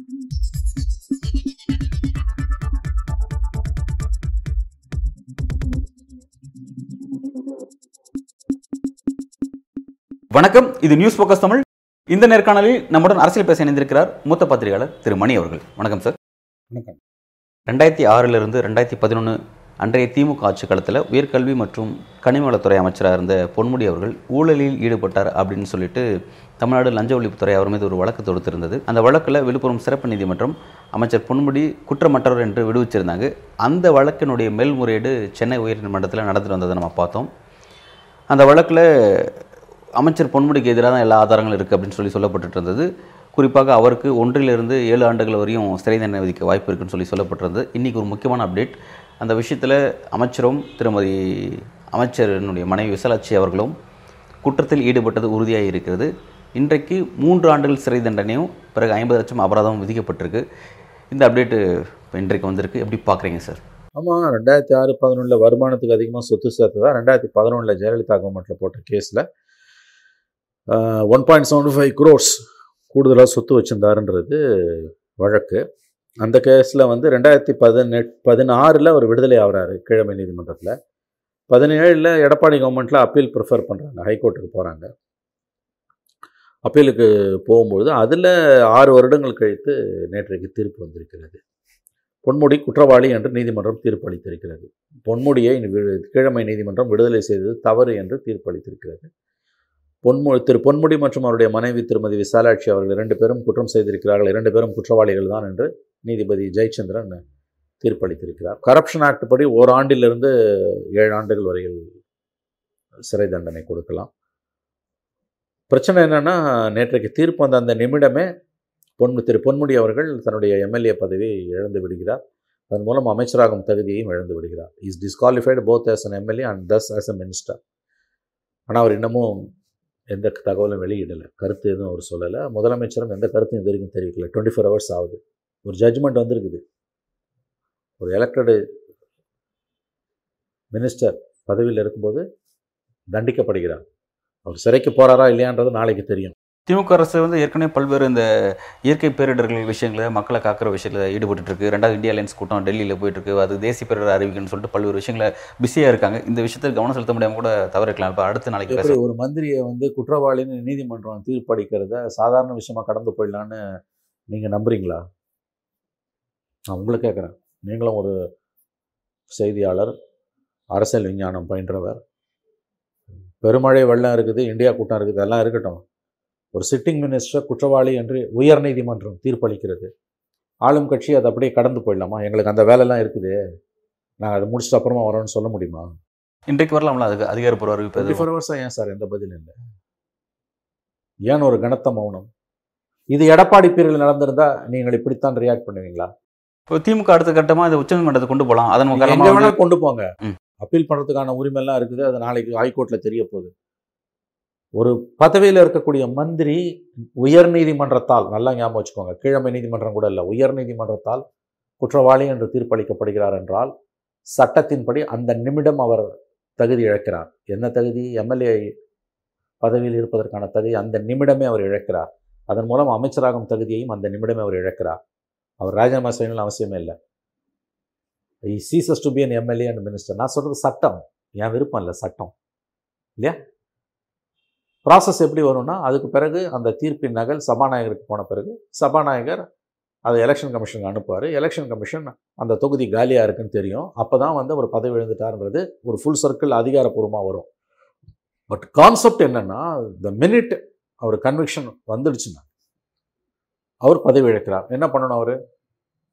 வணக்கம். இது news focus Tamil. இந்த நேர்காணலில் நம்முடன் அரசியல் பேச இணைந்திருக்கிறார் மூத்த பத்திரிகையாளர் திரு மணி அவர்கள். வணக்கம் சார் வணக்கம். ரெண்டாயிரத்தி ஆறிலிருந்து ரெண்டாயிரத்தி பதினொன்று அன்றைய திமுக ஆட்சி காலத்தில் உயர்கல்வி மற்றும் கனிமவளத்துறை அமைச்சராக இருந்த பொன்முடி அவர்கள் ஊழலில் ஈடுபட்டார் அப்படின்னு சொல்லிட்டு தமிழ்நாடு லஞ்ச ஒழிப்புத்துறை அவர் மீது ஒரு வழக்கு தொடுத்திருந்தது. அந்த வழக்கில் விழுப்புரம் சிறப்பு நீதிமன்றம் அமைச்சர் பொன்முடி குற்றமற்றவர் என்று விடுவிச்சிருந்தாங்க. அந்த வழக்கினுடைய மேல்முறையீடு சென்னை உயர்நீதிமன்றத்தில் நடந்துட்டு வந்ததை நம்ம பார்த்தோம். அந்த வழக்கில் அமைச்சர் பொன்முடிக்கு எதிராக தான் எல்லா ஆதாரங்களும் இருக்குது அப்படின்னு சொல்லி சொல்லப்பட்டுட்டு இருந்தது. குறிப்பாக அவருக்கு ஒன்றிலிருந்து ஏழு ஆண்டுகள் வரையும் சிறை தண்டனை விதிக்க வாய்ப்பு இருக்குன்னு சொல்லி சொல்லப்பட்டிருந்தது. இன்றைக்கி ஒரு முக்கியமான அப்டேட். அந்த விஷயத்தில் அமைச்சரும் திருமதி அமைச்சரினுடைய மனைவி விசலாட்சி அவர்களும் குற்றத்தில் ஈடுபட்டது உறுதியாக இருக்கிறது. இன்றைக்கு மூன்று ஆண்டுகள் சிறை தண்டனையும் பிறகு ஐம்பது லட்சம் அபராதமும் விதிக்கப்பட்டிருக்கு. இந்த அப்டேட்டு இப்போ இன்றைக்கு வந்திருக்கு. எப்படி பார்க்குறீங்க சார்? ஆமாம் ரெண்டாயிரத்தி ஆறு பதினொன்றில் வருமானத்துக்கு அதிகமாக சொத்து சேர்த்து தான் ரெண்டாயிரத்தி பதினொன்றில் ஜெயலலிதா கவர்மெண்ட்டில் போட்ட கேஸில் one point seventy five crores கூடுதலாக சொத்து வச்சுருந்தாருன்றது வழக்கு. அந்த கேஸில் வந்து ரெண்டாயிரத்தி பதினெட் பதினாறில் அவர் விடுதலை ஆகிறாரு கீழமை நீதிமன்றத்தில். பதினேழில் எடப்பாடி கவர்மெண்ட்டில் அப்பீல் ப்ரிஃபர் பண்ணுறாங்க ஹைகோர்ட்டுக்கு போகிறாங்க அப்பீலுக்கு போகும்பொழுது அதில் ஆறு வருடங்கள் கழித்து நேற்றைக்கு தீர்ப்பு வந்திருக்கிறது. பொன்முடி குற்றவாளி என்று நீதிமன்றம் தீர்ப்பளித்திருக்கிறது பொன்முடியை வி- கீழமை நீதிமன்றம் விடுதலை செய்தது தவறு என்று தீர்ப்பளித்திருக்கிறது பொன்மு திரு பொன்முடி மற்றும் அவருடைய மனைவி திருமதி விசாலாட்சி அவர்கள் இரண்டு பேரும் குற்றம் செய்திருக்கிறார்கள். இரண்டு பேரும் குற்றவாளிகள் தான் என்று நீதிபதி ஜெயச்சந்திரன் தீர்ப்பளித்திருக்கிறார். கரப்ஷன் ஆக்ட் படி ஓராண்டிலிருந்து ஏழு ஆண்டுகள் வரையில் சிறை தண்டனை கொடுக்கலாம். பிரச்சனை என்னென்னா நேற்றைக்கு தீர்ப்பு வந்த அந்த நிமிடமே பொன் திரு பொன்முடி அவர்கள் தன்னுடைய எம்எல்ஏ பதவியை இழந்து விடுகிறார். அதன் மூலம் அமைச்சராகும் தகுதியையும் இழந்து விடுகிறார். Is disqualified both as an MLA and thus as a minister ஆனால் அவர் இன்னமும் எந்த தகவலும் வெளியிடலை. கருத்து எதுவும் அவர் சொல்லலை. முதலமைச்சரும் எந்த கருத்தும் இது வரைக்கும் தெரிவிக்கல. டுவெண்ட்டி ஃபோர் ஹவர்ஸ் ஆகுது. ஒரு ஜட்ஜ்மெண்ட் வந்திருக்குது. ஒரு எலெக்டடு மினிஸ்டர் பதவியில் இருக்கும்போது தண்டிக்கப்படுகிறார். அவர் சிறைக்கு போகிறாரா இல்லையான்றது நாளைக்கு தெரியும். திமுக அரசு வந்து ஏற்கனவே பல்வேறு இந்த இயற்கை பேரிடர்கள் விஷயங்களை மக்களை காக்கிற விஷயத்தில் ஈடுபட்டு இருக்கு ரெண்டாவது இந்தியா அலையன்ஸ் கூட்டம் டெல்லியில் போயிட்டு இருக்கு அது தேசிய பேரிடர் அறிவிக்கணும்னு சொல்லிட்டு பல்வேறு விஷயங்களை பிஸியாக இருக்காங்க. இந்த விஷயத்தில் கவனம் செலுத்த முடியாம கூட தவறிக்கலாம் இப்போ அடுத்த நாளைக்கு ஒரு மந்திரியை வந்து குற்றவாளின்னு நீதிமன்றம் தீர்ப்பளிக்கிறத சாதாரண விஷயமா கடந்து போயிடலான்னு நீங்கள் நம்புறீங்களா? நான் உங்களை கேட்குறேன். நீங்களும் ஒரு செய்தியாளர் அரசியல் விஞ்ஞானம் பயின்றவர். பெருமழை வெள்ளம் இருக்குது இந்தியா கூட்டம் இருக்குது எல்லாம் இருக்கட்டும். ஒரு சிட்டிங் மினிஸ்டர் குற்றவாளி என்று உயர் நீதிமன்றம் தீர்ப்பளிக்கிறது. ஆளும் கட்சி அதை அப்படியே கடந்து போயிடலாமா? எங்களுக்கு அந்த வேலைலாம் இருக்குது. நாங்கள் அதை முடிச்சிட்டு அப்புறமா வரோம்னு சொல்ல முடியுமா? இன்றைக்கு வரலாம்ல அதுக்கு அதிகாரப்பூர்வ அறிவிப்பு? ஃபோர் ஹவர்ஸாக ஏன் சார் எந்த பதிலும் இல்லை? ஏன் ஒரு கனத்த மௌனம்? இது எடப்பாடி பீரியல் நடந்திருந்தா நீங்கள் இப்படித்தான் ரியாக்ட் பண்ணுவீங்களா? இப்போ திமுக அடுத்த கட்டமாக இதை உச்சநீதிமன்றத்துக்கு கொண்டு போகலாம் அதன் நீங்க எங்க காரணமாக வேணா கொண்டு போங்க. அப்பீல் பண்றதுக்கான உரிமை எல்லாம் இருக்குது. அது நாளைக்கு ஹைகோர்ட்ல தெரிய போகுது. ஒரு பதவியில் இருக்கக்கூடிய மந்திரி உயர் நீதிமன்றத்தால் நல்லா ஞாபகம் வச்சுக்கோங்க. கீழமை நீதிமன்றம் கூட இல்லை. உயர் நீதிமன்றத்தால் குற்றவாளி என்று தீர்ப்பளிக்கப்படுகிறார் என்றால் சட்டத்தின்படி அந்த நிமிடம் அவர் தகுதி இழக்கிறார். என்ன தகுதி? எம்எல்ஏ பதவியில் இருப்பதற்கான தகுதி அந்த நிமிடமே அவர் இழக்கிறார். அதன் மூலம் அமைச்சராகும் தகுதியையும் அந்த நிமிடமே அவர் இழக்கிறார். அவர் ராஜினாமா செய்யணும்னு அவசியமே இல்லை. I ceases to be an MLA and minister நான் சொல்கிறது சட்டம். என் விருப்பம் இல்லை சட்டம். இல்லையா? ப்ராசஸ் எப்படி வரும்னா அதுக்கு பிறகு அந்த தீர்ப்பின் நகல் சபாநாயகருக்கு போன பிறகு சபாநாயகர் அதை எலெக்ஷன் கமிஷனுக்கு அனுப்புவார். எலெக்ஷன் கமிஷன் அந்த தொகுதி காலியாக இருக்குன்னு தெரியும். அப்போ தான் வந்து ஒரு பதவி எழுந்துட்டார்ன்றது ஒரு ஃபுல் சர்க்கிள் அதிகாரப்பூர்வமாக வரும். பட் கான்செப்ட் என்னென்னா த மினிட் அவர் கன்விக்ஷன் வந்துடுச்சுன்னா அவர் பதவி இழக்கிறார். என்ன பண்ணணும் அவர்?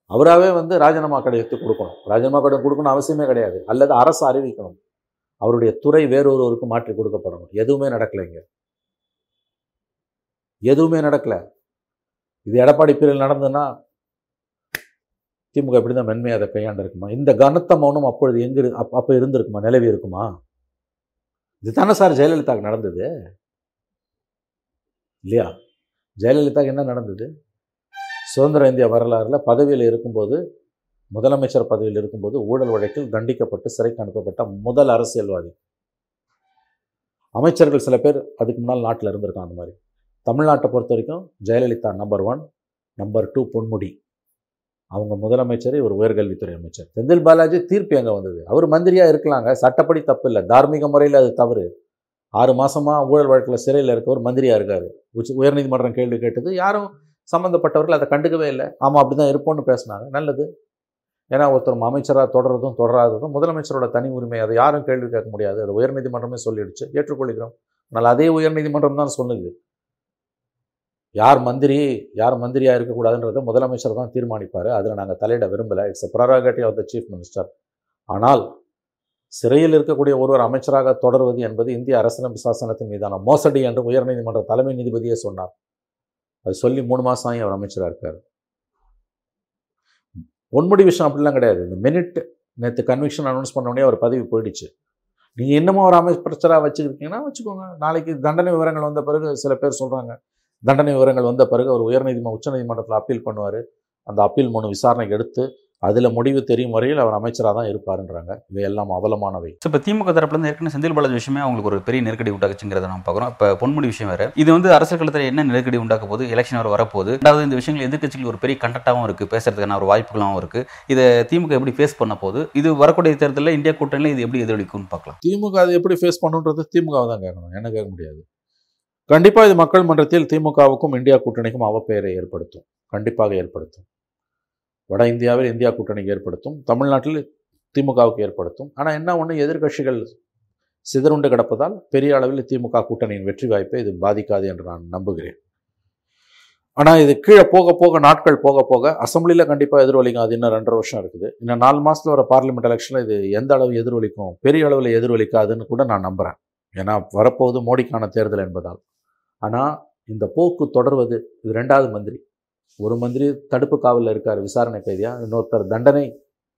அவராகவே வந்து ராஜினாமா கடிதத்தை கொடுக்கணும். ராஜினாமா கடிதம் கொடுக்கணும் அவசியமே கிடையாது. அல்லது அரசு அறிவிக்கணும். அவருடைய துறை வேறொருவருக்கு மாற்றி கொடுக்கப்படணும். எதுவுமே நடக்கலை இங்கே. எதுவுமே நடக்கலை. இது எடப்பாடி பிரிவில் நடந்ததுன்னா திமுக இப்படி தான் மென்மையாக அதை கையாண்டு இருக்குமா? இந்த கனத்த மௌனம் அப்பொழுது எங்கே அப் அப்போ இருந்திருக்குமா? நிலவி இருக்குமா? இது தானே சார் ஜெயலலிதாவுக்கு நடந்தது? இல்லையா? ஜெயலலிதாவுக்கு என்ன நடந்தது? சுதந்திர இந்திய வரலாறில் பதவியில் இருக்கும்போது முதலமைச்சர் பதவியில் இருக்கும்போது ஊழல் வழக்கில் தண்டிக்கப்பட்டு சிறைக்கு அனுப்பப்பட்ட முதல் அரசியல்வாதி. அமைச்சர்கள் சில பேர் அதுக்கு முன்னால் நாட்டில் இருந்திருக்காங்க அந்த மாதிரி. தமிழ்நாட்டை பொறுத்த வரைக்கும் Jayalalithaa number one number two Ponmudi. அவங்க முதலமைச்சர் இவர் உயர்கல்வித்துறை அமைச்சர். செந்தில் பாலாஜி தீர்ப்பு எங்கே வந்தது? அவர் மந்திரியாக இருக்கலாங்க. சட்டப்படி தப்பு இல்லை. தார்மீக முறையில் அது தவறு. ஆறு மாதமாக ஊழல் வழக்கில் சிறையில் இருக்கவர் மந்திரியாக இருக்கார். உச்ச உயர்நீதிமன்றம் கேள்வி கேட்டது யாரும் சம்மந்தப்பட்டவர்கள் அதை கண்டுக்கவே இல்லை. ஆமாம் அப்படி தான் இருப்போம்னு பேசினாங்க. நல்லது. ஏன்னா ஒருத்தர் அமைச்சராக தொடர்றதும் தொடராததும் முதலமைச்சரோட தனி உரிமை அதை யாரும் கேள்வி கேட்க முடியாது. அது உயர்நீதிமன்றமே சொல்லிடுச்சு. ஏற்றுக்கொள்கிறோம். ஆனால் அதே உயர்நீதிமன்றம் தான் சொல்லுது. யார் மந்திரி யார் மந்திரியாக இருக்கக்கூடாதுன்றதை முதலமைச்சர் தான் தீர்மானிப்பார். அதில் நாங்கள் தலையிட விரும்பலை. It's a prerogative of the chief minister ஆனால் சிறையில் இருக்கக்கூடிய ஒருவர் அமைச்சராக தொடர்வது என்பது இந்திய அரசியலமைப்பு சாசனத்தின் மீதான மோசடி என்று உயர்நீதிமன்ற தலைமை நீதிபதியே சொன்னார். அது சொல்லி மூணு மாதம் ஆகி அவர் அமைச்சராக இருக்கார். பொன்முடி விஷயம் அப்படிலாம் கிடையாது. இந்த மினிட் நேற்று கன்விக்ஷன் அனௌன்ஸ் பண்ண உடனே அவர் பதவி போயிடுச்சு. நீங்கள் இன்னமும் ஒரு அமைச்சராக வச்சுருக்கீங்கன்னா வச்சுக்கோங்க. நாளைக்கு தண்டனை விவரங்கள் வந்த பிறகு சில பேர் சொல்கிறாங்க தண்டனை விவரங்கள் வந்த பிறகு அவர் உயர்நீதிமன்ற உச்சநீதிமன்றத்தில் அப்பீல் பண்ணுவார். அந்த அப்பீல் மனு விசாரணைக்கு எடுத்து அதில் முடிவு தெரியும் வரையில் அவர் அமைச்சராக தான் இருப்பாருன்றாங்க. இவை எல்லாம் அவலமானவை. இப்போ திமுக தரப்புலேருந்து ஏற்கனவே செந்தில் பாலாஜி விஷயமே அவங்களுக்கு ஒரு பெரிய நெருக்கடி உண்டாக்குச்சுங்கிறத நம்ம பார்க்குறோம். இப்போ பொன்முடி விஷயம் வேறு. இது வந்து அரசியல் களத்தில் என்ன நெருக்கடி உண்டாக்க போது எலெக்ஷன் வர வரப்போகுது. ரெண்டாவது இந்த விஷயங்கள் எதிர்க்கட்சிகள் ஒரு பெரிய கண்டக்டாகவும் இருக்குது பேசுறதுக்கான ஒரு வாய்ப்புகளும் இருக்குது இதை திமுக எப்படி ஃபேஸ் பண்ண போகுது? இது வரக்கூடிய தேர்தலில் இந்தியா கூட்டணியில் இது எப்படி எதிரொலிக்கும்னு பார்க்கலாம். திமுக அதை எப்படி ஃபேஸ் பண்ணுன்றது திமுகவை தான் கேட்கணும். என்ன கேட்க முடியாது? கண்டிப்பாக இது மக்கள் மன்றத்தில் திமுகவுக்கும் இந்தியா கூட்டணிக்கும் அவப்பெயரை ஏற்படுத்தும். கண்டிப்பாக ஏற்படுத்தும். வட இந்தியாவில் இந்தியா கூட்டணிக்கு ஏற்படுத்தும் தமிழ்நாட்டில் திமுகவுக்கு ஏற்படுத்தும். ஆனால் என்ன ஒன்று எதிர்க்கட்சிகள் சிதறுண்டு கிடப்பதால் பெரிய அளவில் திமுக கூட்டணியின் வெற்றி வாய்ப்பை இது பாதிக்காது என்று நான் நம்புகிறேன். ஆனால் இது கீழே போக போக நாட்கள் போக போக அசம்பிளியில் கண்டிப்பாக எதிரொலிக்கும். அது இன்னும் ரெண்டரை வருஷம் இருக்குது. இன்னும் நாலு மாதத்தில் வர பார்லிமெண்ட் எலெக்ஷனில் இது எந்த அளவு எதிரொலிக்கும் பெரிய அளவில் எதிரொலிக்காதுன்னு கூட நான் நம்புகிறேன் ஏன்னா வரப்போகுது மோடிக்கான தேர்தல் என்பதால். ஆனால் இந்த போக்கு தொடர்வது இது ரெண்டாவது மந்திரி. ஒரு மந்திரி தடுப்பு காவலில் இருக்கார் விசாரணை கைதியா இன்னொருத்தர் தண்டனை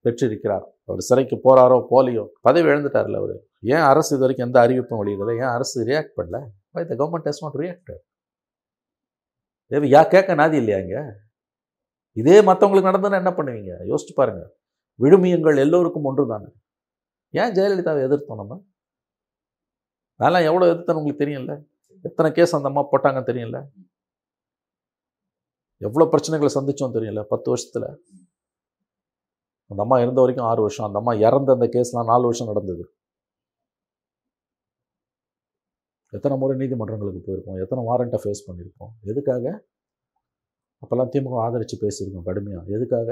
பெற்றிருக்கிறார். அவர் சிறைக்கு போறாரோ போலியோ பதவி இழந்துட்டார்ல அவர். ஏன் அரசு இது வரைக்கும் எந்த அறிவிப்பும் வெளியிடலை? ஏன் அரசு ரியாக்ட் பண்ணல? By the government has not react யா கேட்க நாதி இல்லையா இங்கே? இதே மற்றவங்களுக்கு நடந்ததுன்னா என்ன பண்ணுவீங்க? யோசிச்சு பாருங்க. விழுமியங்கள் எல்லோருக்கும் ஒன்று தானே ஏன் ஜெயலலிதாவை எதிர்த்தோம் நம்ம? அதெல்லாம் எவ்வளோ எதிர்த்தேன்னு உங்களுக்கு தெரியல எத்தனை கேஸ் அந்த அம்மா போட்டாங்கன்னு தெரியல எவ்வளோ பிரச்சனைகளை சந்திச்சோம் தெரியல பத்து வருஷத்தில். அந்த அம்மா இருந்த வரைக்கும் ஆறு வருஷம். அந்த அம்மா இறந்த அந்த கேஸ்லாம் நாலு வருஷம் நடந்தது. எத்தனை முறை நீதிமன்றங்களுக்கு போயிருக்கோம். எத்தனை வாரண்ட்டை ஃபேஸ் பண்ணியிருக்கோம். எதுக்காக? அப்போல்லாம் திமுக ஆதரித்து பேசியிருக்கோம் கடுமையாக எதுக்காக?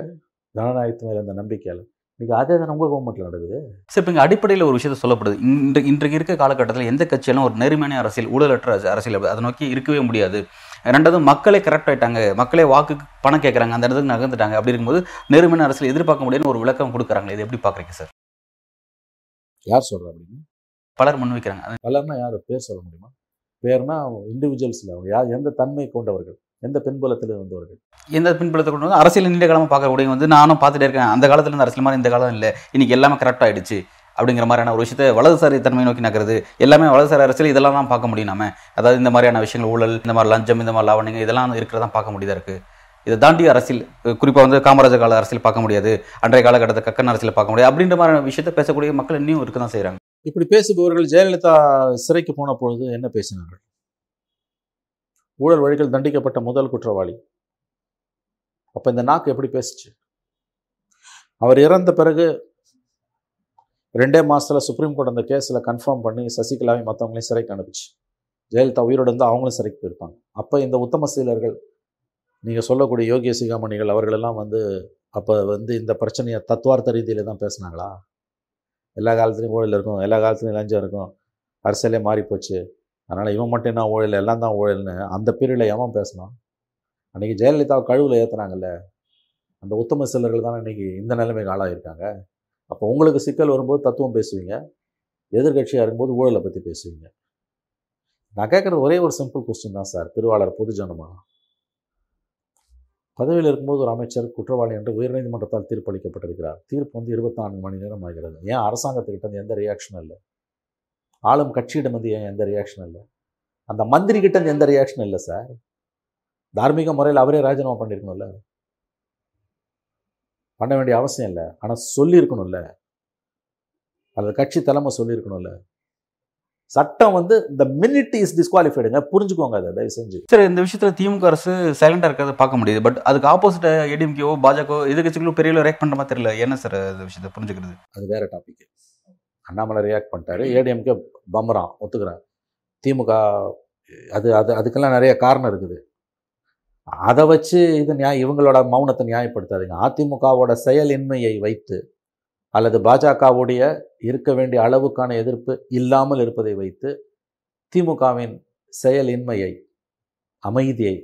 ஜனநாயகத்து மேலே அந்த நம்பிக்கையால். இன்னைக்கு அதே தான் உங்கள் கவர்மெண்ட்டில் நடக்குது. சரி இப்போ இங்கே அடிப்படையில் ஒரு விஷயத்த சொல்லப்படுது. இன்று இன்றைக்கு இருக்க காலகட்டத்தில் எந்த கட்சியாலும் ஒரு நேர்மையான அரசியல் ஊழலற்ற அரசியல் அதை நோக்கி இருக்கவே முடியாது. ரெண்டாவது மக்களே கரெக்ட் ஆயிட்டாங்க. மக்களே வாக்குக்கு பணம் கேட்குறாங்க அந்த இடத்துக்கு நகர்ந்துட்டாங்க. அப்படி இருக்கும்போது நேர்மையான அரசியல் எதிர்பார்க்க முடியாதுன்னு ஒரு விளக்கம் கொடுக்குறாங்க இது எப்படி பார்க்குறீங்க சார் யார் சொல்கிறா அப்படின்னு பலர் முன்வைக்கிறாங்க பலர்னா யார்? பேர் சொல்ல முடியுமா? பேர்னா இண்டிவிஜுவல்ஸில் யார்? எந்த தன்மை கொண்டவர்கள்? எந்த பின்புலத்தில் வந்தவர்கள் எந்த பின்புலத்தை கொண்டு வந்து? அரசியல் நீண்ட காலமாக பார்க்கக்கூடிய வந்து நானும் பார்த்துட்டே இருக்கேன். அந்த காலத்துல இருந்து அரசியல் மாதிரி இந்த காலம் இல்லை. இன்னைக்கு எல்லாமே கரெக்ட் ஆயிடுச்சு. அப்படிங்கிற மாதிரியான ஒரு விஷயத்தை வலதுசாரி தன்மை நோக்கி நகருது. எல்லாமே வலதுசாரி அரசியல் இதெல்லாம் தான் பார்க்க முடியும் நம்ம அதாவது இந்த மாதிரியான விஷயங்கள் ஊழல் இந்த மாதிரி லஞ்சம் இந்த மாதிரி லாவணிங்க இதெல்லாம் இருக்கிறதா பார்க்க முடியுதா இருக்கு? இதை தாண்டி அரசியல் குறிப்பாக வந்து காமராஜர் கால அரசியல் பார்க்க முடியாது. அன்றைய காலகட்டத்தை கக்கன் அரசியல் பார்க்க முடியாது. அப்படின்ற மாதிரியான விஷயத்தை பேசக்கூடிய மக்கள் இன்னும் இருக்க தான் செய்கிறாங்க இப்படி பேசுபவர்கள் ஜெயலலிதா சிறைக்கு போன பொழுது என்ன பேசினார்கள்? ஊழல் வழிகள் தண்டிக்கப்பட்ட முதல் குற்றவாளி. அப்போ இந்த நாக்கு எப்படி பேசுச்சு? அவர் இறந்த பிறகு ரெண்டே மாதத்தில் சுப்ரீம் கோர்ட் அந்த கேஸில் கன்ஃபார்ம் பண்ணி சசிகலாவையும் மற்றவங்களையும் சிறைக்கு அனுப்பிச்சு. ஜெயலலிதா உயிரோடு இருந்தால் அவங்களும் சிறைக்கு போயிருப்பாங்க. அப்போ இந்த உத்தம சீலர்கள் நீங்கள் சொல்லக்கூடிய யோகிய சிகாமணிகள் அவர்களெல்லாம் வந்து அப்போ வந்து இந்த பிரச்சனையை தத்துவார்த்த ரீதியில தான் பேசுனாங்களா? எல்லா காலத்துலேயும் ஊழல் இருக்கும் எல்லா காலத்துலேயும் லஞ்சம் இருக்கும் அரசியலே மாறி போச்சு. அதனால் இவன் மட்டும் என்ன ஊழல் எல்லாம் தான் ஊழல்னு அந்த பீரியடில் எவன் பேசணும். அன்றைக்கி ஜெயலலிதாவை கழுவில் ஏற்றுனாங்கல்ல அந்த உத்தம சிலர்கள் தானே இன்றைக்கி இந்த நிலைமைக்கு ஆளாகிருக்காங்க அப்போ உங்களுக்கு சிக்கல் வரும்போது தத்துவம் பேசுவீங்க. எதிர்கட்சியாக இருக்கும்போது ஊழலை பற்றி பேசுவீங்க. நான் கேட்குறது ஒரே ஒரு சிம்பிள் கொஸ்டின் தான் சார். திருவாளர் பொதுஜனமா? பதவியில் இருக்கும்போது ஒரு அமைச்சர் குற்றவாளி என்று உயர்நீதிமன்றத்தால் தீர்ப்பளிக்கப்பட்டிருக்கிறார். தீர்ப்பு வந்து இருபத்தி நான்கு மணி நேரம் ஆகிறது. ஏன் அரசாங்கத்துக்கிட்ட எந்த ரியாக்ஷனும் இல்லை? ஆளும் கட்சியிடம் வந்து ஏன் எந்த ரியாக்ஷனும் இல்லை? அந்த மந்திரி கிட்ட எந்த ரியாக்ஷனும் இல்லை சார்? தார்மீக முறையில் அவரே ராஜினாமா பண்ணியிருக்கணும்ல பண்ண வேண்டிய அவசியம் இல்லை. ஆனால் சொல்லியிருக்கணும்ல. அல்லது கட்சி தலைமை சொல்லியிருக்கணும்ல. சட்டம் வந்து இந்த மினிட் இஸ் டிஸ்குவாலிஃபைடுங்க புரிஞ்சுக்கோங்க அதை தயவு செஞ்சு. சரி இந்த விஷயத்துல திமுக அரசு சைலண்டா இருக்கிறத பார்க்க முடியுது. பட் அதுக்கு ஆப்போசிட் ஏடிஎம்கேவோ பாஜகவோ எதிர்கட்சிகளும் பெரிய ரியாக்ட் பண்ற மாதிரி தெரியல. என்ன சார் இந்த விஷயத்தை புரிஞ்சுக்கிறது? அது வேற டாபிக் அண்ணாமலை ரியாக்ட் பண்ணிட்டாரு. ஏடிஎம்கே பம்பரான் ஒத்துக்கிறேன் திமுக அது அது அதுக்கெல்லாம் நிறைய காரணம் இருக்குது. அதை வச்சு இது நியாய இவங்களோட மௌனத்தை நியாயப்படுத்தாதீங்க. அதிமுகவோட செயலின்மையை வைத்து அல்லது பாஜகவுடைய இருக்க வேண்டிய அளவுக்கான எதிர்ப்பு இல்லாமல் இருப்பதை வைத்து திமுகவின் செயலின்மையை அமைதியை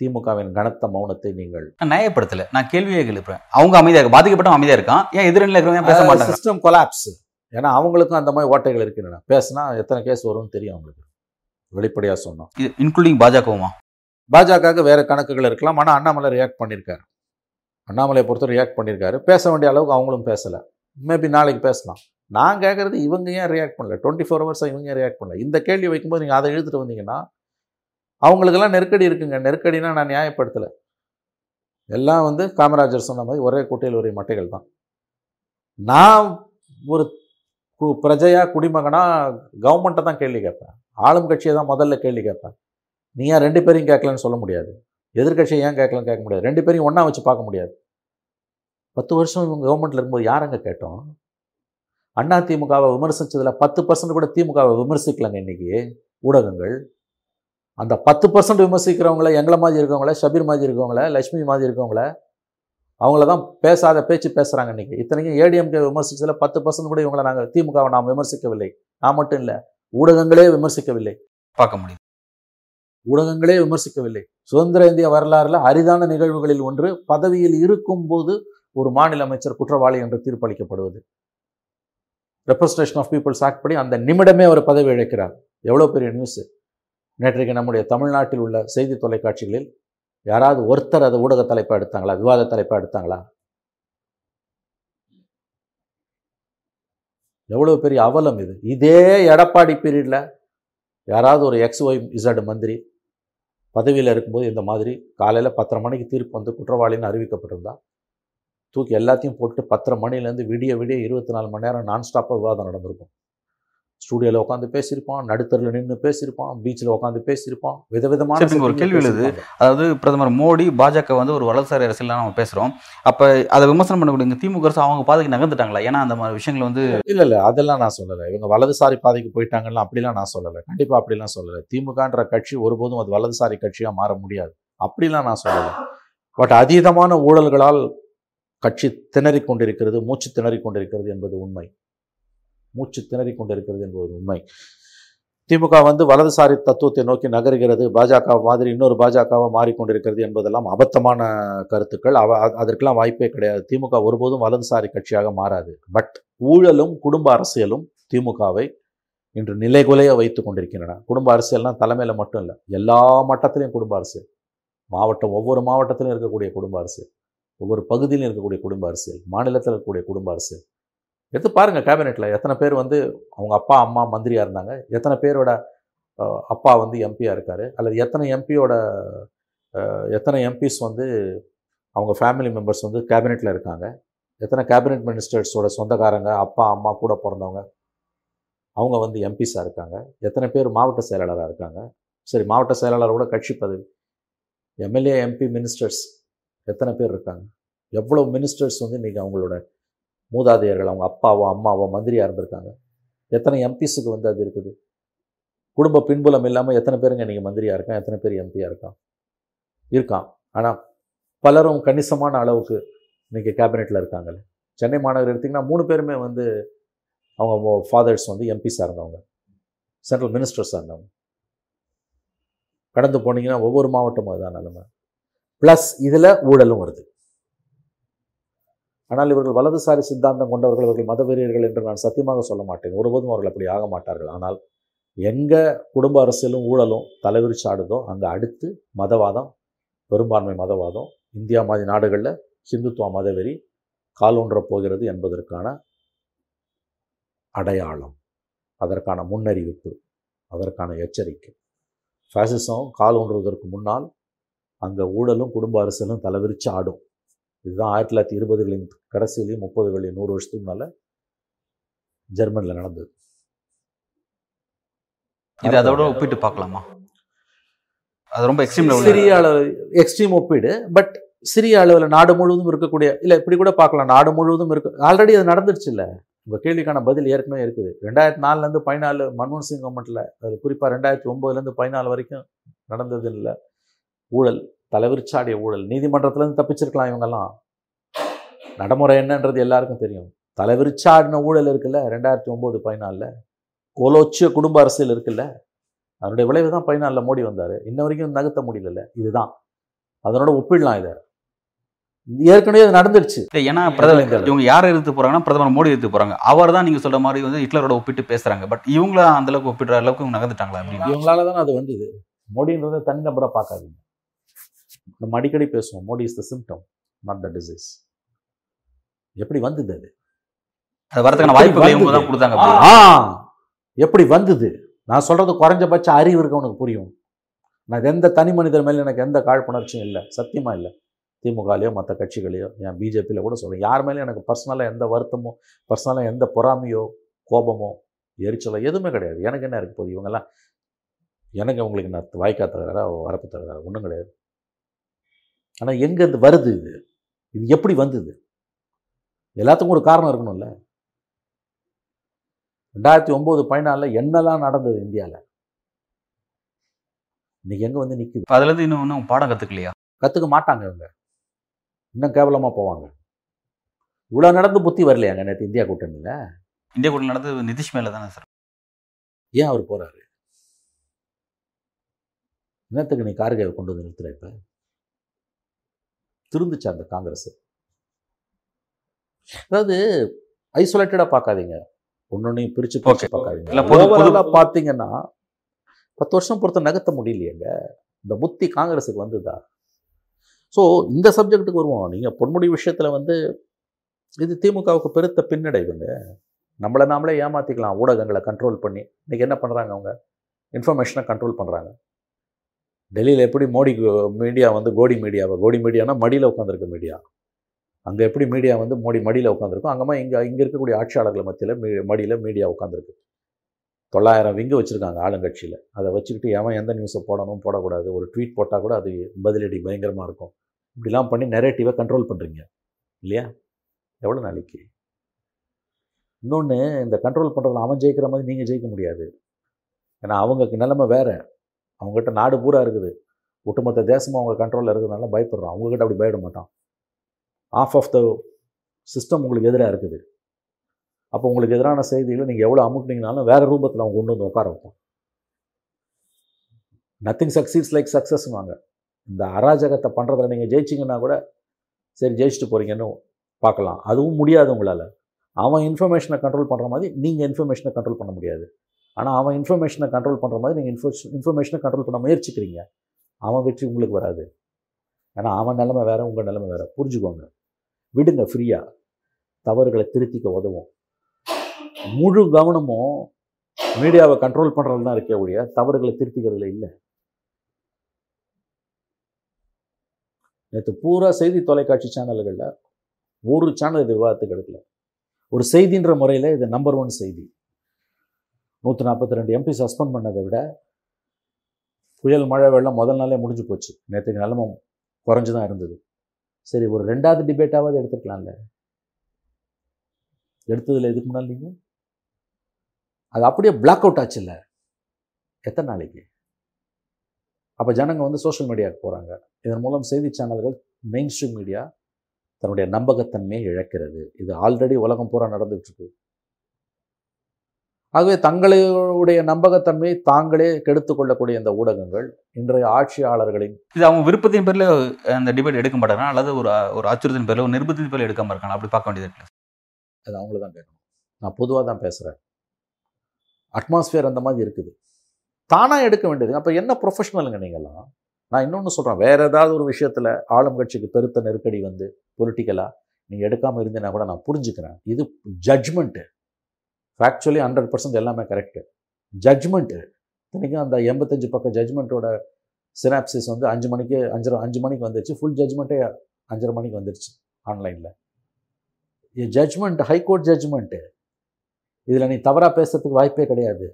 திமுகவின் கனத்த மௌனத்தை நீங்கள் நியாயப்படுத்தல. நான் கேள்வியே எழுப்புறேன். அவங்க அமைதியா இருக்க பாதிக்கப்பட்டவன் அமைதியா இருக்கான்? ஏன் எதிரணியில் இருக்கிறவங்க பேச மாட்டாங்க? சிஸ்டம் கொலாப்ஸ் ஏன்னா அவங்களுக்கும் அந்த மாதிரி ஓட்டைகள் இருக்கின்றன. பேசினா எத்தனை கேஸ் வரும்னு தெரியும் அவங்களுக்கு. வெளிப்படையாக சொன்னோம் இது இன்க்ளூடிங் பாஜகவுமா? பாஜகவுக்கு வேறு கணக்குகள் இருக்கலாம். ஆனால் அண்ணாமலை ரியாக்ட் பண்ணியிருக்காரு அண்ணாமலையை பொறுத்த ரியாக்ட் பண்ணியிருக்காரு பேச வேண்டிய அளவுக்கு அவங்களும் பேசலை. மேபி நாளைக்கு பேசலாம். நான் கேட்குறது இவங்க ஏன் ரியாக்ட் பண்ணல? டுவெண்ட்டி ஃபோர் ஹவர்ஸாக இவங்க ஏன் ரியாக்ட் பண்ணல? இந்த கேள்வி வைக்கும்போது நீங்கள் அதை எழுதிட்டு வந்தீங்கன்னா அவங்களுக்கெல்லாம் நெருக்கடி இருக்குங்க. நெருக்கடினா நான் நியாயப்படுத்தலை. எல்லாம் வந்து காமராஜர் சொன்ன மாதிரி ஒரே கூட்டையில் ஒரே மட்டைகள் தான். நான் ஒரு கு- குடிமகனாக கவர்மெண்ட்டை தான் கேள்வி கேட்பேன். ஆளும் கட்சியை தான் முதல்ல கேள்வி கேட்பேன். நீ ஏன் ரெண்டு பேரையும் கேட்கலன்னு சொல்ல முடியாது. எதிர்கட்சியை ஏன் கேட்கலன்னு கேட்க முடியாது. ரெண்டு பேரையும் ஒன்றா வச்சு பார்க்க முடியாது. பத்து வருஷம் இவங்க கவர்மெண்ட்டில் இருக்கும்போது யாரங்க கேட்டோம்? அண்ணா திமுகவை விமர்சித்ததில் பத்து பர்சன்ட் கூட திமுகவை விமர்சிக்கலங்க இன்றைக்கி ஊடகங்கள். அந்த பத்து பர்சன்ட் விமர்சிக்கிறவங்கள எங்களை மாதிரி இருக்கவங்கள ஷபீர் மாதிரி இருக்கவங்கள லட்சுமி மாதிரி இருக்கவங்கள அவங்கள தான் பேசாத பேச்சு பேசுகிறாங்க இன்றைக்கி இத்தனைக்கும் ஏடிஎம்கே விமர்சித்ததில் பத்து பர்சன்ட் கூட இவங்களை நாங்கள் திமுகவை நாம் விமர்சிக்கவில்லை. நான் மட்டும் இல்லை ஊடகங்களே விமர்சிக்கவில்லை. பார்க்க முடியும். ஊடகங்களே விமர்சிக்கவில்லை. சுதந்திர இந்திய வரலாறுல அரிதான நிகழ்வுகளில் ஒன்று பதவியில் இருக்கும் போது ஒரு மாநில அமைச்சர் குற்றவாளி என்று தீர்ப்பளிக்கப்படுவது. ரெப்ரசன்டேஷன் ஆஃப் பீப்புள்ஸ் ஆக்ட் படி அந்த நிமிடமே அவர் பதவி இழக்கிறார். எவ்வளோ பெரிய நியூஸ் நேற்றைக்கு நம்முடைய தமிழ்நாட்டில் உள்ள செய்தி தொலைக்காட்சிகளில் யாராவது ஒருத்தர் அதை ஊடக தலைப்பாக எடுத்தாங்களா? விவாத தலைப்பாக எடுத்தாங்களா? எவ்வளோ பெரிய அவலம் இது. இதே எடப்பாடி பீரியடில் யாராவது ஒரு எக்ஸ் ஒய் இசட் மந்திரி பதவியில் இருக்கும்போது இந்த மாதிரி காலையில் பத்தரை மணிக்கு தீர்ப்பு வந்து குற்றவாளின்னு அறிவிக்கப்பட்டிருந்தா தூக்கி எல்லாத்தையும் போட்டு பத்தரை மணிலேருந்து விடிய விடிய இருபத்தி நாலு மணி நேரம் நான் ஸ்டாப்பாக விவாதம் நடந்திருக்கும். ஸ்டூடியோவில் உட்காந்து பேசியிருப்பான் நடுத்தரில் நின்று பேசியிருப்பான் பீச்சில் உட்காந்து பேசியிருப்பான் விதவிதமான ஒரு கேள்வி எழுது. அதாவது பிரதமர் மோடி பாஜக வந்து ஒரு வலதுசாரி அரசியல் நம்ம பேசுறோம். அப்ப அதை விமர்சனம் பண்ணக்கூடிய திமுக அரசு அவங்க பாதைக்கு நகர்ந்துட்டாங்களா? ஏன்னா அந்த மாதிரி விஷயங்கள் வந்து இல்லை இல்லை அதெல்லாம் நான் சொல்லலை. இவங்க வலதுசாரி பாதைக்கு போயிட்டாங்கலாம் அப்படிலாம் நான் சொல்லலை. கண்டிப்பாக அப்படிலாம் சொல்லலை. திமுகன்ற கட்சி ஒருபோதும் அது வலதுசாரி கட்சியாக மாற முடியாது. அப்படிலாம் நான் சொல்லலை. பட் அதீதமான ஊழல்களால் கட்சி திணறிக் கொண்டிருக்கிறது மூச்சு திணறிக் கொண்டிருக்கிறது என்பது உண்மை. மூச்சு திணறி கொண்டிருக்கிறது என்பது உண்மை. திமுக வந்து வலதுசாரி தத்துவத்தை நோக்கி நகருகிறது. பாஜக மாதிரி இன்னொரு பாஜகவாக மாறிக்கொண்டிருக்கிறது என்பதெல்லாம் அபத்தமான கருத்துக்கள். அவ அதற்கெல்லாம் வாய்ப்பே கிடையாது. திமுக ஒருபோதும் வலதுசாரி கட்சியாக மாறாது. பட் ஊழலும் குடும்ப அரசியலும் திமுகவை இன்று நிலைகுலைய வைத்து கொண்டிருக்கின்றன. குடும்ப அரசியல்னால் தலைமையில் மட்டும் இல்லை எல்லா மட்டத்திலையும் குடும்ப அரசியல். மாவட்டம் ஒவ்வொரு மாவட்டத்திலும் இருக்கக்கூடிய குடும்ப அரசியல். ஒவ்வொரு பகுதியிலும் இருக்கக்கூடிய குடும்ப அரசியல். மாநிலத்தில் இருக்கக்கூடிய குடும்ப அரசியல். எடுத்து பாருங்கள் கேபினெட்டில் எத்தனை பேர் வந்து அவங்க அப்பா அம்மா மந்திரியாக இருந்தாங்க. எத்தனை பேரோட அப்பா வந்து எம்பியாக இருக்கார். அல்லது எத்தனை எம்பியோட எத்தனை எம்பிஸ் வந்து அவங்க ஃபேமிலி மெம்பர்ஸ் வந்து கேபினெட்டில் இருக்காங்க. எத்தனை கேபினெட் மினிஸ்டர்ஸோட சொந்தக்காரங்க அப்பா அம்மா கூட பிறந்தவங்க அவங்க வந்து எம்பிஸாக இருக்காங்க. எத்தனை பேர் மாவட்ட செயலாளராக இருக்காங்க. சரி மாவட்ட செயலாளரோட கட்சி பதவி. எம்எல்ஏ எம்பி மினிஸ்டர்ஸ் எத்தனை பேர் இருக்காங்க? எவ்வளோ மினிஸ்டர்ஸ் வந்து இன்றைக்கி அவங்களோட மூதாதையர்கள் அவங்க அப்பாவோ அம்மாவோ மந்திரியாக இருந்திருக்காங்க. எத்தனை எம்பிஸுக்கு வந்து அது இருக்குது? குடும்ப பின்புலம் இல்லாமல் எத்தனை பேருங்க இன்றைக்கி மந்திரியாக இருக்கான் எத்தனை பேர் எம்பியாக இருக்கான் இருக்கான். ஆனால் பலரும் கணிசமான அளவுக்கு இன்றைக்கி கேபினெட்டில் இருக்காங்கல்ல. சென்னை மாநகர் எடுத்திங்கன்னா மூணு பேருமே வந்து அவங்க ஃபாதர்ஸ் வந்து எம்பிஸாக இருந்தவங்க. சென்ட்ரல் மினிஸ்டர்ஸாக இருந்தவங்க. கடந்து போனீங்கன்னா ஒவ்வொரு மாவட்டமும் அதுதான் நிலைமை. ப்ளஸ் இதில் ஊழலும் வருது. ஆனால் இவர்கள் வலதுசாரி சித்தாந்தம் கொண்டவர்கள் இவர்கள் மதவெறியர்கள் என்று நான் சத்தியமாக சொல்ல மாட்டேன். ஒருபோதும் அவர்கள் அப்படி ஆக மாட்டார்கள். ஆனால் எங்கே குடும்ப அரசியலும் ஊழலும் தலைவிரிச்சாடுதோ அங்கே அடுத்து மதவாதம் பெரும்பான்மை மதவாதம் இந்தியா மாதிரி நாடுகளில் ஹிந்துத்துவ மதவெறி காலூன்ற போகிறது என்பதற்கான அடையாளம். அதற்கான முன்னறிவிப்பு அதற்கான எச்சரிக்கை. ஃபேசிசம் கால் ஊன்றுவதற்கு முன்னால் அங்கே ஊழலும் குடும்ப அரசியலும் தலைவிரிச்சு ஆடும். இதுதான் ஆயிரத்தி தொள்ளாயிரத்தி இருபதுகளின் கடைசியிலையும் முப்பதுகளின் நூறு வருஷத்துக்கு முன்னால் ஜெர்மனியில் நடந்தது. இது அதோட ஒப்பிட்டு பார்க்கலாமா? அது ரொம்ப எக்ஸ்ட்ரீம் சிறிய அளவு எக்ஸ்ட்ரீம் ஒப்பீடு பட் சிறிய அளவில் நாடு முழுவதும் இருக்கக்கூடிய இல்லை இப்படி கூட பார்க்கலாம். நாடு முழுவதும் இருக்கு. ஆல்ரெடி அது நடந்துருச்சு இல்லை உங்கள் கேள்விக்கான பதில் ஏற்கனவே இருக்குது. ரெண்டாயிரத்தி நாலுலேருந்து பதினாலு மன்மோகன் சிங் கவர்மெண்ட்டில் அது குறிப்பாக ரெண்டாயிரத்தி ஒம்போதுலேருந்து பதினாலு வரைக்கும் நடந்தது இல்லை. ஊழல். தலைவிரிச்சாடிய ஊழல். நீதிமன்றத்துலேருந்து தப்பிச்சிருக்கலாம் இவங்கெல்லாம். நடைமுறை என்னன்றது எல்லாருக்கும் தெரியும். தலைவிரிச்சாடின ஊழல் இருக்குல்ல ரெண்டாயிரத்தி ஒம்பது பதினாலில். கோலோச்சிய குடும்ப அரசியல் இருக்குல்ல. அதனுடைய விளைவு தான் பதினாலில் மோடி வந்தார். இன்ன வரைக்கும் நகர்த்த முடியல இதுதான். அதனோட ஒப்பிடலாம் இதை. ஏற்கனவே அது நடந்துருச்சு. ஏன்னா பிரதமர். இவங்க யாரை எதிர்த்து போறாங்கன்னா பிரதமர் மோடி எதிர்த்து போறாங்க. அவர் தான் நீங்க சொல்ற மாதிரி வந்து ஹிட்லரோட ஒப்பிட்டு பேசுறாங்க. பட் இவங்கள அந்த அளவுக்கு ஒப்பிடுற அளவுக்கு இவங்க நகர்ந்துட்டாங்களா அப்படின்னு? இவங்களால தானே அது வந்தது. மோடின்றத தனிநபராக பார்க்காதீங்க. நம்ம அடிக்கடி பேசுவோம் Modi is the symptom not the disease எப்படி வந்தது அது? அது வரதுக்கான தான் கொடுத்தாங்க எப்படி வந்தது? நான் சொல்றது குறைஞ்சபட்ச அறிவு இருக்கவனுக்கு புரியும். நான் எந்த தனி மனிதர் மேலே எனக்கு எந்த காழ்ப்புணர்ச்சியும் இல்லை. சத்தியமா இல்லை. திமுகலையோ மற்ற கட்சிகளையோ என் பிஜேபியில் கூட சொல்றேன். யார் மேலேயும் எனக்கு பர்சனலாக எந்த வருத்தமோ பர்சனலாக எந்த பொறாமையோ கோபமோ எரிச்சலோ எதுவுமே கிடையாது. எனக்கு என்ன இருக்கு போகுது இவங்கெல்லாம் எனக்கு உங்களுக்கு என்ன வாய்க்கா தகராறா வரப்பு தகராறா ஒன்றும் கிடையாது. ஆனால் எங்கேருந்து வருது இது? இது எப்படி வந்தது? எல்லாத்துக்கும் ஒரு காரணம் இருக்கணும்ல. ரெண்டாயிரத்தி ஒம்பது பதினாலில் என்னெல்லாம் நடந்தது இந்தியாவில் இன்னைக்கு எங்கே வந்து நிற்குது இப்ப அதுல இருந்து இன்னும் இன்னும் பாடம் கத்துக்கலையா? கற்றுக்க மாட்டாங்க இவங்க. இன்னும் கேவலமாக போவாங்க. இவ்வளோ நடந்து புத்தி வரலையாங்க நேற்று இந்தியா கூட்டணியில்? இந்தியா கூட நடந்தது நிதிஷ் மேல தானே சார். ஏன் அவர் போறாரு? என்னத்துக்கு நீ கார்கேவை கொண்டு வந்து நிறுத்துற இப்ப? திருந்துச்சு அந்த காங்கிரஸ். அதாவது ஐசோலேட்டடாக பார்க்காதீங்க. ஒன்னொன்னையும் பிரிச்சு Okay. பார்க்காதீங்க. பார்த்தீங்கன்னா பத்து வருஷம் பொறுத்த நகர்த்த முடியலையேங்க. இந்த புத்தி காங்கிரஸுக்கு வந்ததா? ஸோ இந்த சப்ஜெக்ட்டுக்கு வருவோம். நீங்கள் பொன்முடி விஷயத்தில் வந்து இது திமுகவுக்கு பெருத்த பின்னடைவுங்க. நம்மளை நாமளே ஏமாற்றிக்கலாம் ஊடகங்களை கண்ட்ரோல் பண்ணி. இன்றைக்கி என்ன பண்ணுறாங்க அவங்க? இன்ஃபர்மேஷனை கண்ட்ரோல் பண்ணுறாங்க டெல்லியில் எப்படி மோடி மீடியா வந்து கோடி மீடியாவை கோடி மீடியானா மடியில் உட்காந்துருக்க மீடியா. அங்கே எப்படி மீடியா வந்து மோடி மடியில் உட்காந்துருக்கும் அங்கேமா இங்கே இங்கே இருக்கக்கூடிய ஆட்சியாளர்கள் மத்தியில் மீ மடியில் மீடியா உட்காந்துருக்கு தொள்ளாயிரம் விங்கு வச்சுருக்காங்க ஆளுங்கட்சியில். அதை வச்சுக்கிட்டு எவன் எந்த நியூஸை போடணும் போடக்கூடாது. ஒரு ட்வீட் போட்டால் கூட அது பதிலடி பயங்கரமாக இருக்கும். இப்படிலாம் பண்ணி நெரேட்டிவை கண்ட்ரோல் பண்ணுறீங்க இல்லையா? எவ்வளோ நாளைக்கு? இன்னொன்று இந்த கண்ட்ரோல் பண்ணுறதுல அவன் ஜெயிக்கிற மாதிரி நீங்கள் ஜெயிக்க முடியாது. ஏன்னா அவங்களுக்கு நிலைமை வேறு. அவங்ககிட்ட நாடு பூரா இருக்குது. ஒட்டுமொத்த தேசமும் அவங்க கண்ட்ரோலில் இருக்கிறதுனால பயப்படுறான். அவங்ககிட்ட அப்படி பயப்பட மாட்டான். ஆஃப் ஆஃப் த சிஸ்டம் உங்களுக்கு எதிராக இருக்குது. அப்போ உங்களுக்கு எதிரான செய்திகளை நீங்கள் எவ்வளோ அமுக்குனீங்கனாலும் வேறு ரூபத்தில் அவங்க கொண்டு வந்து உட்கார வைப்போம் நத்திங் சக்சீட்ஸ் லைக் சக்ஸஸ்வாங்க இந்த அராஜகத்தை பண்ணுறதுல நீங்கள் ஜெயிச்சிங்கன்னா கூட சரி ஜெயிச்சுட்டு போகிறீங்கன்னு பார்க்கலாம். அதுவும் முடியாது உங்களால். அவன் இன்ஃபர்மேஷனை கண்ட்ரோல் பண்ணுற மாதிரி நீங்கள் இன்ஃபர்மேஷனை கண்ட்ரோல் பண்ண முடியாது. ஆனால் அவன் இன்ஃபர்மேஷனை கண்ட்ரோல் பண்ணுற மாதிரி நீங்கள் இன்ஃபோ இன்ஃபர்மேஷனை கண்ட்ரோல் பண்ண முயற்சிக்கிறீங்க. அவன் வெற்றி உங்களுக்கு வராது. ஏன்னா அவன் நிலமை வேறு உங்கள் நிலமை வேறு. புரிஞ்சுக்கோங்க. விடுங்க ஃப்ரீயாக தவறுகளை திருத்திக்க உதவும். முழு கவனமும் மீடியாவை கண்ட்ரோல் பண்ணுறது தான் இருக்கே ஒழிய தவறுகளை திருத்திக்கிறதுல இல்லை. நேற்று பூரா செய்தி தொலைக்காட்சி சேனல்களில் ஒரு சேனல் இது விவாதத்துக்கு எடுக்கல. ஒரு செய்தின்ற முறையில் இது நம்பர் ஒன் செய்தி. நூற்றி நாற்பத்தி ரெண்டு எம்பி சஸ்பெண்ட் பண்ணதை விட புயல் மழை வெள்ளம் முதல் நாளே முடிஞ்சு போச்சு. நேற்றுக்கு நிலம குறைஞ்சு தான் இருந்தது. சரி ஒரு ரெண்டாவது டிபேட்டாவது எடுத்துருக்கலாம்ல எடுத்ததில் எதுக்கு முன்னால் நீங்கள் அது அப்படியே பிளாக் அவுட் ஆச்சுல்ல. எத்தனை நாளைக்கு? அப்போ ஜனங்க வந்து சோஷியல் மீடியாவுக்கு போகிறாங்க இதன் மூலம் செய்தி சேனல்கள் மெயின் ஸ்ட்ரீம் மீடியா தன்னுடைய நம்பகத்தன்மையை இழக்கிறது. இது ஆல்ரெடி உலகம் பூரா நடந்துகிட்ருக்கு ஆகவே தங்களுடைய நம்பகத்தன்மையை தாங்களே கெடுத்து கொள்ளக்கூடிய இந்த ஊடகங்கள் இன்றைய ஆட்சியாளர்களின் இது அவங்க விருப்பத்தின் பேர்ல அந்த டிபேட் எடுக்க மாட்டாங்க அல்லது ஒரு ஒரு அச்சுறுத்தின் பேர்ல ஒரு நிர்பந்தத்தின் பேர்ல எடுக்காம இருக்காங்க அப்படி பார்க்க வேண்டியது அது அவங்கள தான் கேட்கணும். நான் பொதுவாக தான் பேசுகிறேன் அட்மாஸ்பியர் அந்த மாதிரி இருக்குது. தானாக எடுக்க வேண்டியது. அப்போ என்ன ப்ரொஃபஷனலுங்க நீங்களாம் நான் இன்னொன்று சொல்கிறேன் வேறு ஏதாவது ஒரு விஷயத்தில் ஆளும் கட்சிக்கு பெருத்த நெருக்கடி வந்து பொலிட்டிக்கலாக நீங்கள் எடுக்காமல் இருந்தீங்கன்னா கூட நான் புரிஞ்சுக்கிறேன். இது ஜட்ஜ்மெண்ட்டு ஃபேக்சுவலி ஹண்ட்ரட் பர்சன்ட் எல்லாமே கரெக்டு ஜட்ஜ்மெண்ட்டு இன்றைக்கும் அந்த எண்பத்தஞ்சு பக்கம் ஜட்ஜ்மெண்ட்டோட சினாப்சிஸ் வந்து அஞ்சு மணிக்கு அஞ்சரை அஞ்சு மணிக்கு வந்துருச்சு. ஃபுல் ஜட்ஜ்மெண்ட்டே அஞ்சரை மணிக்கு வந்துருச்சு ஆன்லைனில் இது ஜட்ஜ்மெண்ட் ஹைகோர்ட் ஜட்ஜ்மெண்ட்டு இதில் நீ தவறாக பேசுறதுக்கு வாய்ப்பே கிடையாது.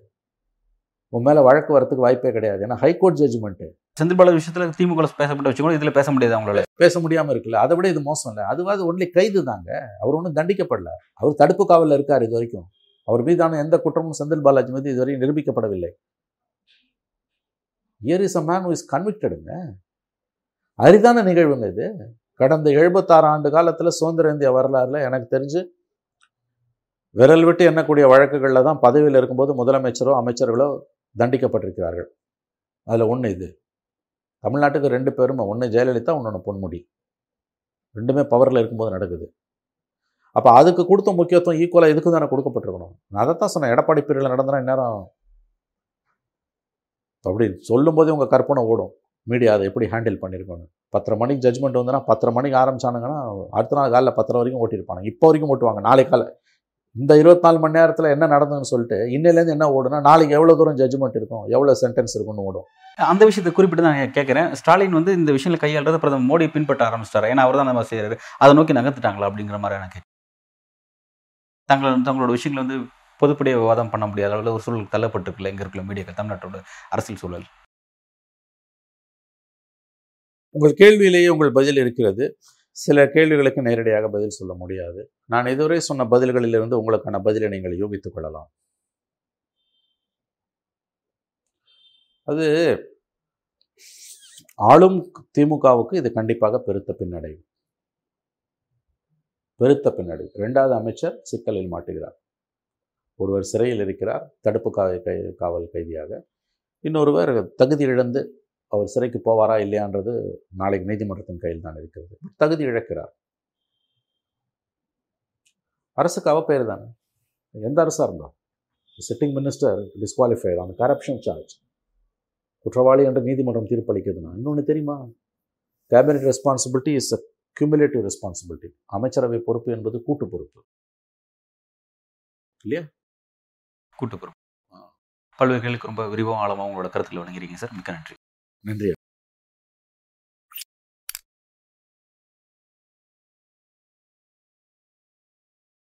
உன் மேலே வழக்கு வரத்துக்கு வாய்ப்பே கிடையாது. ஏன்னா ஹைகோர்ட் ஜட்ஜ்மெண்ட்டு செந்தில் பாலாஜி விஷயத்துல திமுக பேசப்பட்ட விஷயம் கூட இதுல பேச முடியாது அவங்களால பேச முடியாமல் இருக்குல்ல. அதை விட இது மோசம் இல்லை. அதுவாது ஒன்லி கைது தாங்க அவர் ஒன்றும் தண்டிக்கப்படல. அவர் தடுப்பு காவலில் இருக்கார் இது வரைக்கும். அவர் மீதான எந்த குற்றமும் செந்தில் பாலாஜி மீது இதுவரை நிரூபிக்கப்படவில்லை. Year is a man is கன்விக்டடுங்க அரிதான நிகழ்வுங்க இது? கடந்த எழுபத்தாறு ஆண்டு காலத்தில் சுதந்திர இந்திய வரலாறுல எனக்கு தெரிஞ்சு விரல் விட்டு எண்ணக்கூடிய வழக்குகளில் தான் பதவியில் இருக்கும்போது முதலமைச்சரோ அமைச்சர்களோ தண்டிக்கப்பட்டிருக்கிறார்கள். அதில் ஒன்று இது. தமிழ்நாட்டுக்கு ரெண்டு பேரும்? ஒன்று ஜெயலலிதா இன்னொன்று பொன்முடி. ரெண்டுமே பவரில் இருக்கும்போது நடக்குது. அப்போ அதுக்கு கொடுத்த முக்கியத்துவம் ஈக்குவலாக இதுக்கு தானே கொடுக்கப்பட்டிருக்கணும். நான் அதை தான் சொன்னேன் எடப்பாடி பிரிவில் நடந்தனா இந்நேரம் அப்படி சொல்லும்போதே உங்கள் கற்பனை ஓடும். மீடியா அதை எப்படி ஹேண்டில் பண்ணியிருக்கணும் பத்தரை மணிக்கு ஜட்மெண்ட் வந்துன்னா பத்தரை மணிக்கு ஆரம்பிச்சானுங்கன்னா அடுத்த நாள் காலைல பத்தரை வரைக்கும் ஓட்டியிருப்பாங்க இப்போ வரைக்கும் ஓட்டுவாங்க நாளை காலை. இந்த இருபத்தி நாலு மணி நேரத்தில் என்ன நடந்ததுன்னு சொல்லிட்டு இன்னிலேருந்து என்ன ஓடுனா நாளைக்கு எவ்வளோ தூரம் ஜட்ஜ்மெண்ட் இருக்கும் எவ்வளோ சென்டென்ஸ் இருக்கும்னு ஓடும். அந்த விஷயத்தை குறிப்பிட்டு நான் கேட்குறேன். ஸ்டாலின் வந்து இந்த விஷயங்களை கையாளுறது பிரதமர் மோடி பின்பற்ற ஆரம்பிச்சிட்டாரு. ஏன்னா அவர் தான் நம்ம செய்கிறாரு அதை நோக்கி நகர்த்துட்டாங்களா அப்படிங்கிற மாதிரி எனக்கு தங்கள் தங்களோட விஷயங்களை வந்து பொதுப்படியாக விவாதம் பண்ண முடியாத அளவில் ஒரு சூழல் தள்ளப்பட்டிருக்குல்ல. எங்கே இருக்கிற மீடியாக்கள் தமிழ்நாட்டோட அரசியல் சூழல். உங்கள் கேள்வியிலேயே உங்கள் பதில் இருக்கிறது. சில கேள்விகளுக்கு நேரடியாக பதில் சொல்ல முடியாது. நான் இதுவரை சொன்ன பதில்களிலிருந்து உங்களுக்கான பதிலை நீங்கள் யூகித்துக் கொள்ளலாம். அது ஆளும் திமுகவுக்கு இது கண்டிப்பாக பெருத்த பின்னடைவு. பெருத்த பின்னடைவு ரெண்டாவது அமைச்சர் சிக்கலில் மாட்டுகிறார். ஒருவர் சிறையில் இருக்கிறார் தடுப்பு கை- காவல் கைதியாக. இன்னொருவர் தகுதி இழந்து அவர் சிறைக்கு போவாரா இல்லையான்றது நாளைக்கு நீதிமன்றத்தின் கையில் தான் இருக்கிறது. தகுதி இழக்கிறார். அரசுக்கு அவப்பெயர் தானே? எந்த அரசாக இருந்தால் சிட்டிங் மினிஸ்டர் டிஸ்குவாலிஃபைடு அந்த கரப்ஷன் சார்ஜ் குற்றவாளி என்று நீதிமன்றம் தீர்ப்பளிக்குதுன்னா இன்னொன்று தெரியுமா? Cabinet responsibility is a cumulative responsibility அமைச்சரவை பொறுப்பு என்பது கூட்டு பொறுப்பு. கூட்டுப்புறம் பல்வேறு கேள்விக்கு ரொம்ப விரிவாகவும் ஆழமாக உங்களோட கருத்தில் வழங்குறீங்க சார். மிக்க நன்றி. நன்றி.